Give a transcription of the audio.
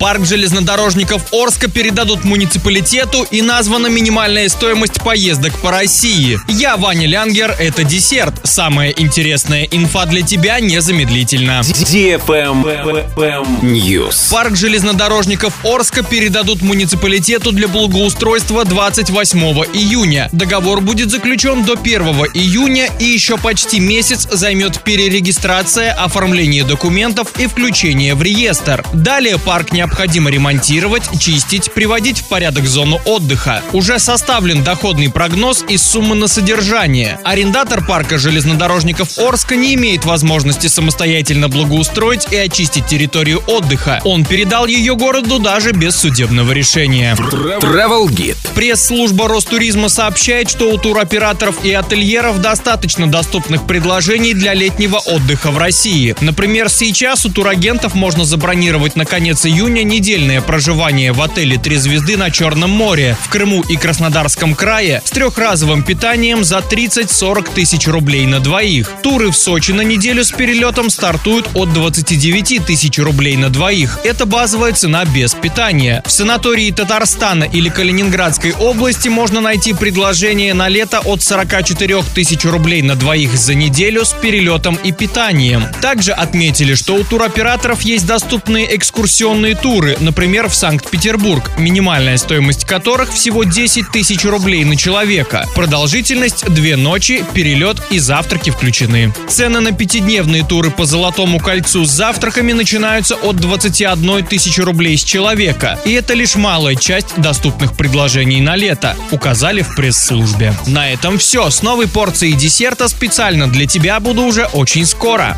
Парк железнодорожников Орска передадут муниципалитету и названа минимальная стоимость поездок по России. Я Ваня Лянгер, это десерт. Самая интересная инфа для тебя незамедлительно. News. Парк железнодорожников Орска передадут муниципалитету для благоустройства 28 июня. Договор будет заключен до 1 июня и еще почти месяц займет перерегистрация, оформление документов и включение в реестр. Далее парк необходимо ремонтировать, чистить, приводить в порядок зону отдыха. Уже составлен доходный прогноз и суммы на содержание. Арендатор парка железнодорожников Орска не имеет возможности самостоятельно благоустроить и очистить территорию отдыха. Он передал ее городу даже без судебного решения. Travel Guide. Пресс-служба Ростуризма сообщает, что у туроператоров и ательеров достаточно доступных предложений для летнего отдыха в России. Например, сейчас у турагентов можно забронировать на конец июня недельное проживание в отеле «Три звезды» на Черном море, в Крыму и Краснодарском крае с трехразовым питанием за 30-40 тысяч рублей на двоих. Туры в Сочи на неделю с перелетом стартуют от 29 тысяч рублей на двоих. Это базовая цена без питания. В санатории Татарстана или Калининградской области можно найти предложение на лето от 44 тысяч рублей на двоих за неделю с перелетом и питанием. Также отметили, что у туроператоров есть доступные экскурсионные туры, например, в Санкт-Петербург, минимальная стоимость которых всего 10 тысяч рублей на человека. Продолжительность – две ночи, перелет и завтраки включены. Цены на пятидневные туры по Золотому кольцу с завтраками начинаются от 21 тысячи рублей с человека. И это лишь малая часть доступных предложений на лето, указали в пресс-службе. На этом все. С новой порцией десерта специально для тебя буду уже очень скоро.